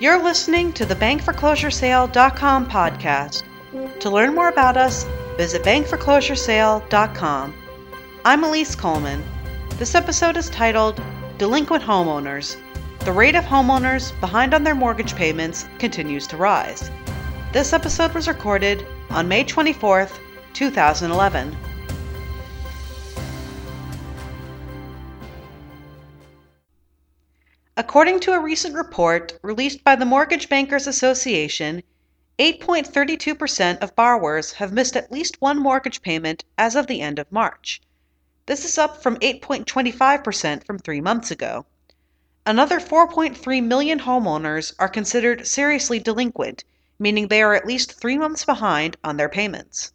You're listening to the bankforeclosuresale.com podcast. To learn more about us, visit bankforeclosuresale.com. I'm Elise Coleman. This episode is titled Delinquent Homeowners. The rate of homeowners behind on their mortgage payments continues to rise. This episode was recorded on May 24th, 2011. According to a recent report released by the Mortgage Bankers Association, 8.32% of borrowers have missed at least one mortgage payment as of the end of March. This is up from 8.25% from three months ago. Another 4.3 million homeowners are considered seriously delinquent, meaning they are at least three months behind on their payments.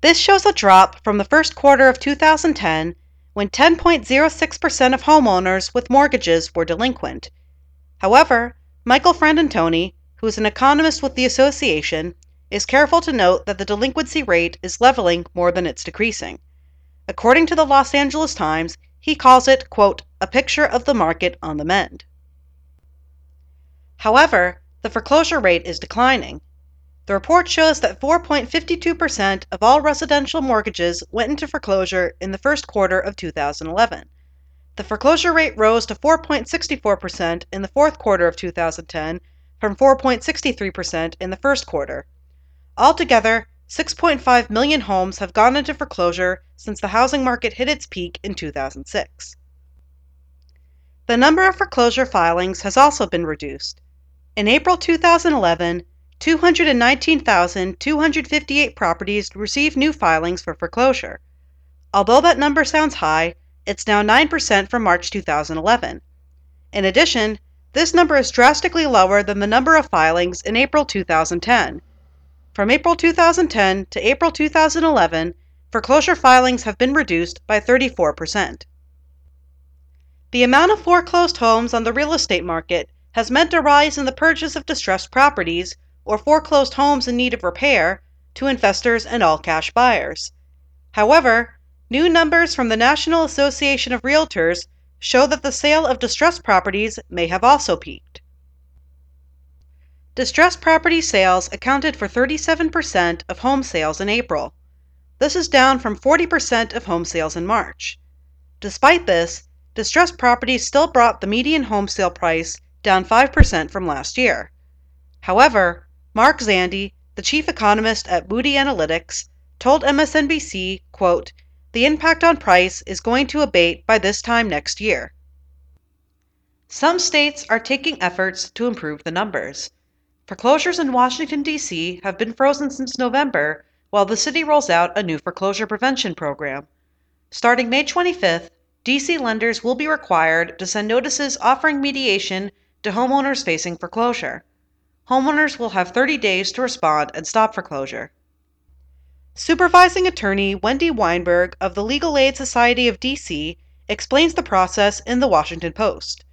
This shows a drop from the first quarter of 2010 when 10.06% of homeowners with mortgages were delinquent. However, Michael Fratantoni, who is an economist with the association, is careful to note that the delinquency rate is leveling more than it's decreasing. According to the Los Angeles Times, he calls it, quote, a picture of the market on the mend. However, the foreclosure rate is declining. The report shows that 4.52% of all residential mortgages went into foreclosure in the first quarter of 2011. The foreclosure rate rose to 4.64% in the fourth quarter of 2010 from 4.63% in the first quarter. Altogether, 6.5 million homes have gone into foreclosure since the housing market hit its peak in 2006. The number of foreclosure filings has also been reduced. In April 2011, 219,258 properties received new filings for foreclosure. Although that number sounds high, it's now 9% from March 2011. In addition, this number is drastically lower than the number of filings in April 2010 from April 2010 to April 2011, foreclosure filings have been reduced by 34%. The amount of foreclosed homes on the real estate market has meant a rise in the purchase of distressed properties or foreclosed homes in need of repair to investors and all cash buyers. However, new numbers from the National Association of Realtors show that the sale of distressed properties may have also peaked. Distressed property sales accounted for 37% of home sales in April. This is down from 40% of home sales in March. Despite this, distressed properties still brought the median home sale price down 5% from last year. However, Mark Zandi, the chief economist at Moody Analytics, told MSNBC, quote, "The impact on price is going to abate by this time next year." Some states are taking efforts to improve the numbers. Foreclosures in Washington, D.C. have been frozen since November while the city rolls out a new foreclosure prevention program. Starting May 25th, D.C. lenders will be required to send notices offering mediation to homeowners facing foreclosure. Homeowners will have 30 days to respond and stop foreclosure. Supervising attorney Wendy Weinberg of the Legal Aid Society of D.C. explains the process in the Washington Post.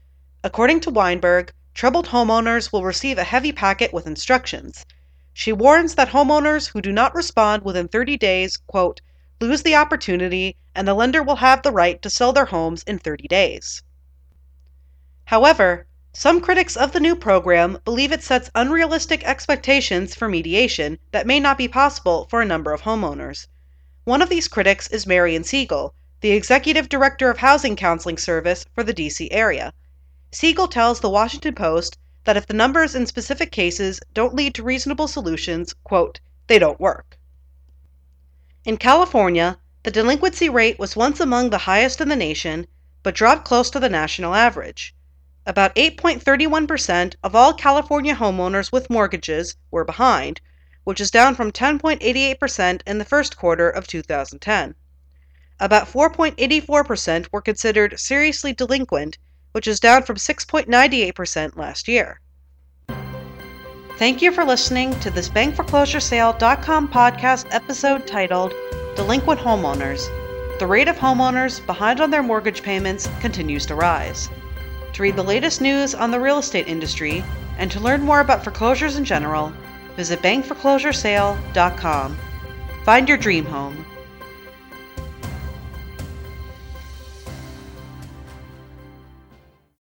According to Weinberg, troubled homeowners will receive a heavy packet with instructions. She warns that homeowners who do not respond within 30 days, quote, lose the opportunity and the lender will have the right to sell their homes in 30 days. However, some critics of the new program believe it sets unrealistic expectations for mediation that may not be possible for a number of homeowners. One of these critics is Marion Siegel, the executive director of Housing Counseling Service for the DC area. Siegel tells the Washington Post that if the numbers in specific cases don't lead to reasonable solutions, quote, they don't work. In California, the delinquency rate was once among the highest in the nation, but dropped close to the national average. About 8.31% of all California homeowners with mortgages were behind, which is down from 10.88% in the first quarter of 2010. About 4.84% were considered seriously delinquent which is down from 6.98% last year. Thank you for listening to this bankforeclosuresale.com podcast episode titled Delinquent Homeowners. The rate of homeowners behind on their mortgage payments continues to rise. To read the latest news on the real estate industry and to learn more about foreclosures in general, visit bankforeclosuresale.com. Find your dream home.